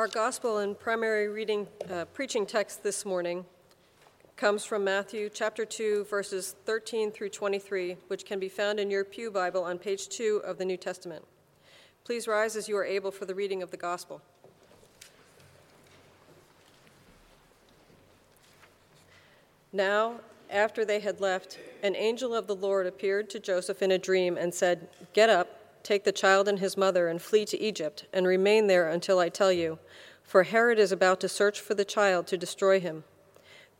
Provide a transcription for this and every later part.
Our gospel and primary reading, uh, preaching text this morning comes from Matthew chapter 2, verses 13 through 23, which can be found in your Pew Bible on page 2 of the New Testament. Please rise as you are able for the reading of the gospel. Now, after they had left, an angel of the Lord appeared to Joseph in a dream and said, Get up, take the child and his mother, and flee to Egypt, and remain there until I tell you, for Herod is about to search for the child to destroy him.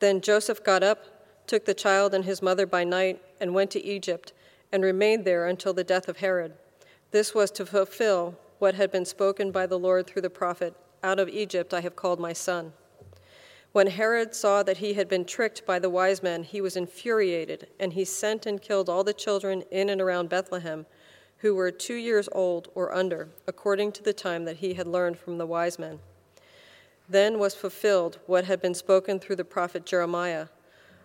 Then Joseph got up, took the child and his mother by night, and went to Egypt, and remained there until the death of Herod. This was to fulfill what had been spoken by the Lord through the prophet Out of Egypt I have called my son. When Herod saw that he had been tricked by the wise men, he was infuriated, and he sent and killed all the children in and around Bethlehem who were two years old or under, according to the time that he had learned from the wise men. Then was fulfilled what had been spoken through the prophet Jeremiah.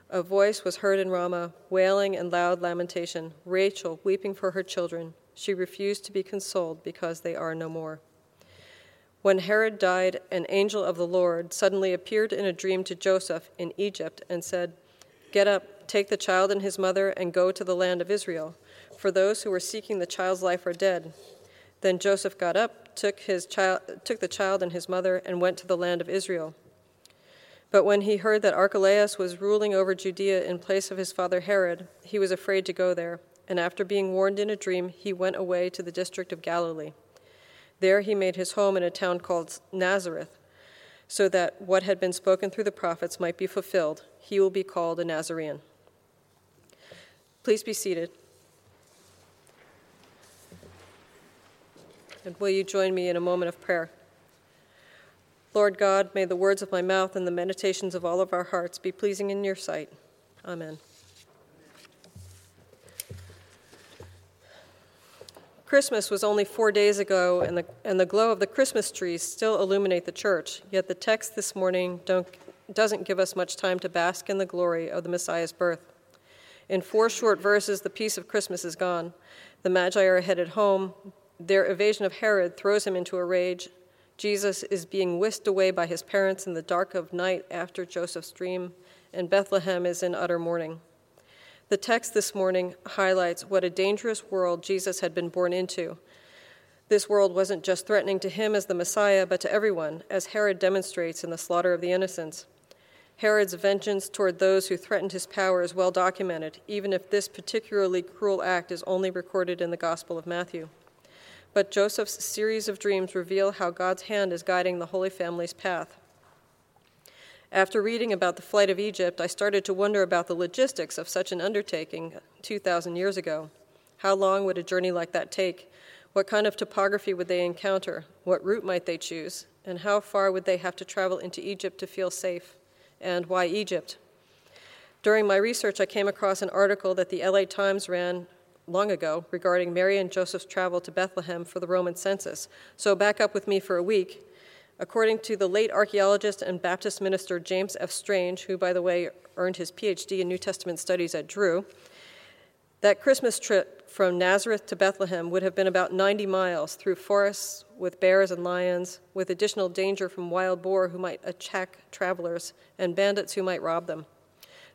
A voice was heard in Ramah, wailing and loud lamentation, Rachel weeping for her children. She refused to be consoled because they are no more. When Herod died, an angel of the Lord suddenly appeared in a dream to Joseph in Egypt and said, Get up, take the child and his mother, and go to the land of Israel, for those who were seeking the child's life are dead. Then Joseph got up, took, his child, took the child and his mother, and went to the land of Israel. But when he heard that Archelaus was ruling over Judea in place of his father Herod, he was afraid to go there, and after being warned in a dream, he went away to the district of Galilee. There he made his home in a town called Nazareth, so that what had been spoken through the prophets might be fulfilled. He will be called a Nazarene. Please be seated. And will you join me in a moment of prayer? Lord God, may the words of my mouth and the meditations of all of our hearts be pleasing in your sight. Amen. Christmas was only four days ago, and the, and the glow of the Christmas trees still illuminate the church. Yet the text this morning doesn't give us much time to bask in the glory of the Messiah's birth. In four short verses, the peace of Christmas is gone. The Magi are headed home, their evasion of Herod throws him into a rage. Jesus is being whisked away by his parents in the dark of night after Joseph's dream, and Bethlehem is in utter mourning. The text this morning highlights what a dangerous world Jesus had been born into. This world wasn't just threatening to him as the Messiah, but to everyone, as Herod demonstrates in the slaughter of the innocents. Herod's vengeance toward those who threatened his power is well documented, even if this particularly cruel act is only recorded in the Gospel of Matthew but Joseph's series of dreams reveal how God's hand is guiding the Holy Family's path. After reading about the flight of Egypt, I started to wonder about the logistics of such an undertaking 2,000 years ago. How long would a journey like that take? What kind of topography would they encounter? What route might they choose? And how far would they have to travel into Egypt to feel safe? And why Egypt? During my research, I came across an article that the LA Times ran long ago regarding Mary and Joseph's travel to Bethlehem for the Roman census. So back up with me for a week. According to the late archaeologist and Baptist minister James F. Strange, who, by the way, earned his PhD in New Testament studies at Drew, that Christmas trip from Nazareth to Bethlehem would have been about 90 miles through forests with bears and lions, with additional danger from wild boar who might attack travelers and bandits who might rob them.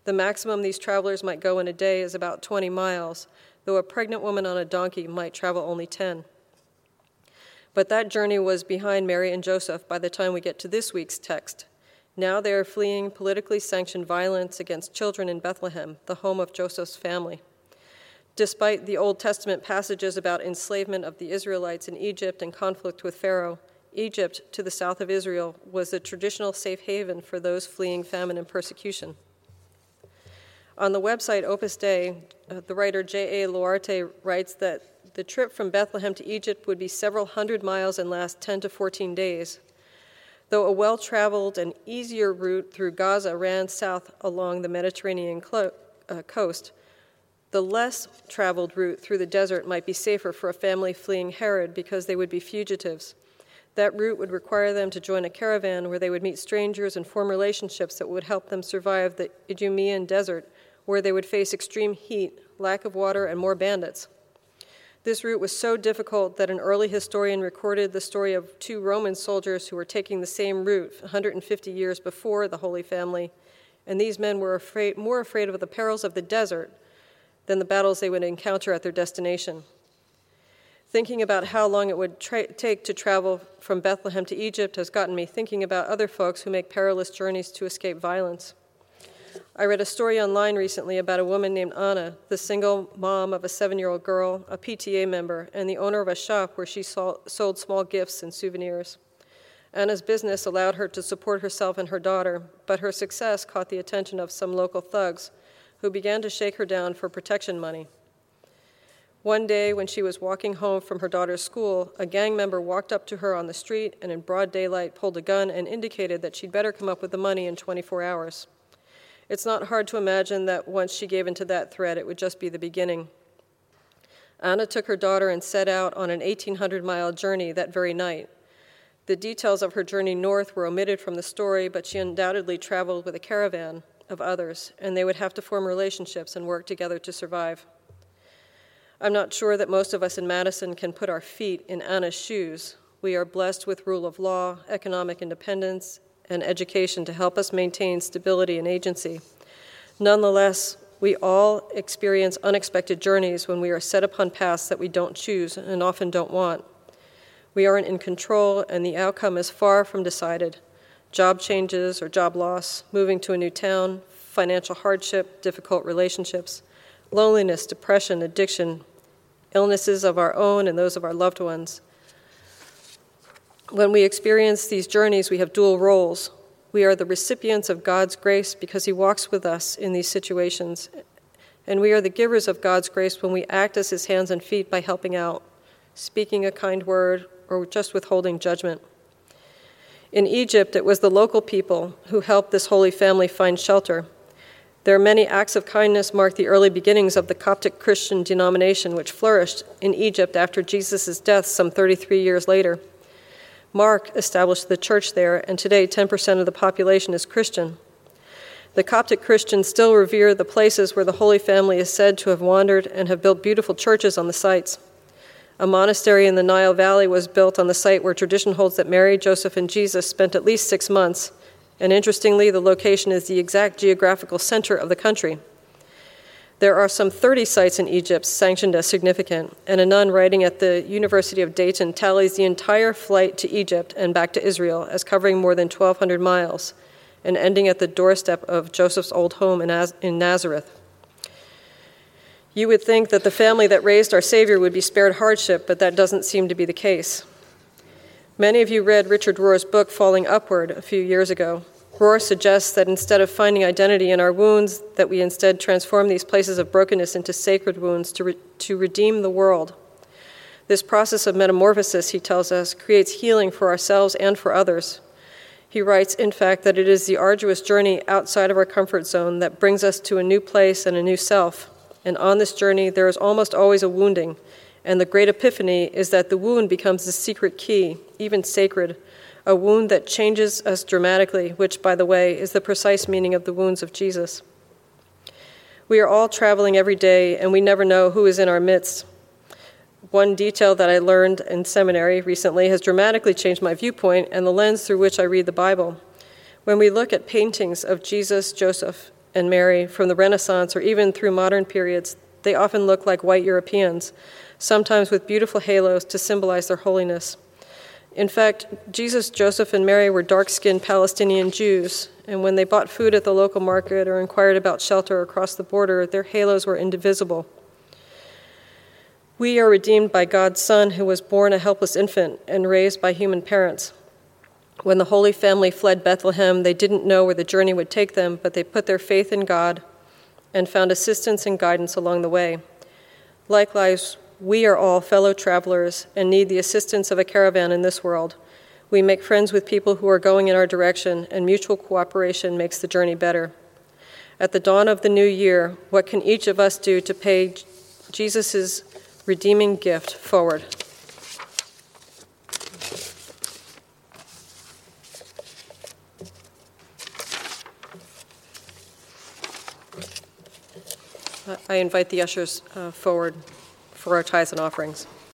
The maximum these travelers might go in a day is about 20 miles, though a pregnant woman on a donkey might travel only 10. But that journey was behind Mary and Joseph by the time we get to this week's text. Now they are fleeing politically sanctioned violence against children in Bethlehem, the home of Joseph's family. Despite the Old Testament passages about enslavement of the Israelites in Egypt and conflict with Pharaoh, Egypt, to the south of Israel, was the traditional safe haven for those fleeing famine and persecution. On the website Opus Dei, uh, the writer J.A. Loarte writes that the trip from Bethlehem to Egypt would be several hundred miles and last 10 to 14 days. Though a well traveled and easier route through Gaza ran south along the Mediterranean clo- uh, coast, the less traveled route through the desert might be safer for a family fleeing Herod because they would be fugitives. That route would require them to join a caravan where they would meet strangers and form relationships that would help them survive the Idumean desert where they would face extreme heat, lack of water, and more bandits. This route was so difficult that an early historian recorded the story of two Roman soldiers who were taking the same route 150 years before the Holy Family, and these men were afraid, more afraid of the perils of the desert than the battles they would encounter at their destination. Thinking about how long it would tra- take to travel from Bethlehem to Egypt has gotten me thinking about other folks who make perilous journeys to escape violence. I read a story online recently about a woman named Anna, the single mom of a seven year old girl, a PTA member, and the owner of a shop where she sold small gifts and souvenirs. Anna's business allowed her to support herself and her daughter, but her success caught the attention of some local thugs who began to shake her down for protection money. One day, when she was walking home from her daughter's school, a gang member walked up to her on the street and, in broad daylight, pulled a gun and indicated that she'd better come up with the money in 24 hours. It's not hard to imagine that once she gave into that threat, it would just be the beginning. Anna took her daughter and set out on an 1,800 mile journey that very night. The details of her journey north were omitted from the story, but she undoubtedly traveled with a caravan of others, and they would have to form relationships and work together to survive. I'm not sure that most of us in Madison can put our feet in Anna's shoes. We are blessed with rule of law, economic independence, and education to help us maintain stability and agency. Nonetheless, we all experience unexpected journeys when we are set upon paths that we don't choose and often don't want. We aren't in control, and the outcome is far from decided. Job changes or job loss, moving to a new town, financial hardship, difficult relationships, loneliness, depression, addiction, illnesses of our own and those of our loved ones. When we experience these journeys, we have dual roles. We are the recipients of God's grace because He walks with us in these situations. And we are the givers of God's grace when we act as His hands and feet by helping out, speaking a kind word, or just withholding judgment. In Egypt, it was the local people who helped this holy family find shelter. Their many acts of kindness mark the early beginnings of the Coptic Christian denomination, which flourished in Egypt after Jesus' death some 33 years later. Mark established the church there, and today 10% of the population is Christian. The Coptic Christians still revere the places where the Holy Family is said to have wandered and have built beautiful churches on the sites. A monastery in the Nile Valley was built on the site where tradition holds that Mary, Joseph, and Jesus spent at least six months, and interestingly, the location is the exact geographical center of the country. There are some 30 sites in Egypt sanctioned as significant, and a nun writing at the University of Dayton tallies the entire flight to Egypt and back to Israel as covering more than 1,200 miles and ending at the doorstep of Joseph's old home in Nazareth. You would think that the family that raised our Savior would be spared hardship, but that doesn't seem to be the case. Many of you read Richard Rohr's book, Falling Upward, a few years ago. Rohr suggests that instead of finding identity in our wounds, that we instead transform these places of brokenness into sacred wounds to, re- to redeem the world. This process of metamorphosis, he tells us, creates healing for ourselves and for others. He writes, in fact, that it is the arduous journey outside of our comfort zone that brings us to a new place and a new self. And on this journey, there is almost always a wounding. And the great epiphany is that the wound becomes the secret key, even sacred, a wound that changes us dramatically, which, by the way, is the precise meaning of the wounds of Jesus. We are all traveling every day, and we never know who is in our midst. One detail that I learned in seminary recently has dramatically changed my viewpoint and the lens through which I read the Bible. When we look at paintings of Jesus, Joseph, and Mary from the Renaissance or even through modern periods, they often look like white Europeans, sometimes with beautiful halos to symbolize their holiness. In fact, Jesus, Joseph, and Mary were dark skinned Palestinian Jews, and when they bought food at the local market or inquired about shelter across the border, their halos were indivisible. We are redeemed by God's Son, who was born a helpless infant and raised by human parents. When the Holy Family fled Bethlehem, they didn't know where the journey would take them, but they put their faith in God and found assistance and guidance along the way. Likewise, we are all fellow travelers and need the assistance of a caravan in this world. We make friends with people who are going in our direction, and mutual cooperation makes the journey better. At the dawn of the new year, what can each of us do to pay Jesus' redeeming gift forward? I invite the ushers uh, forward for our tithes and offerings.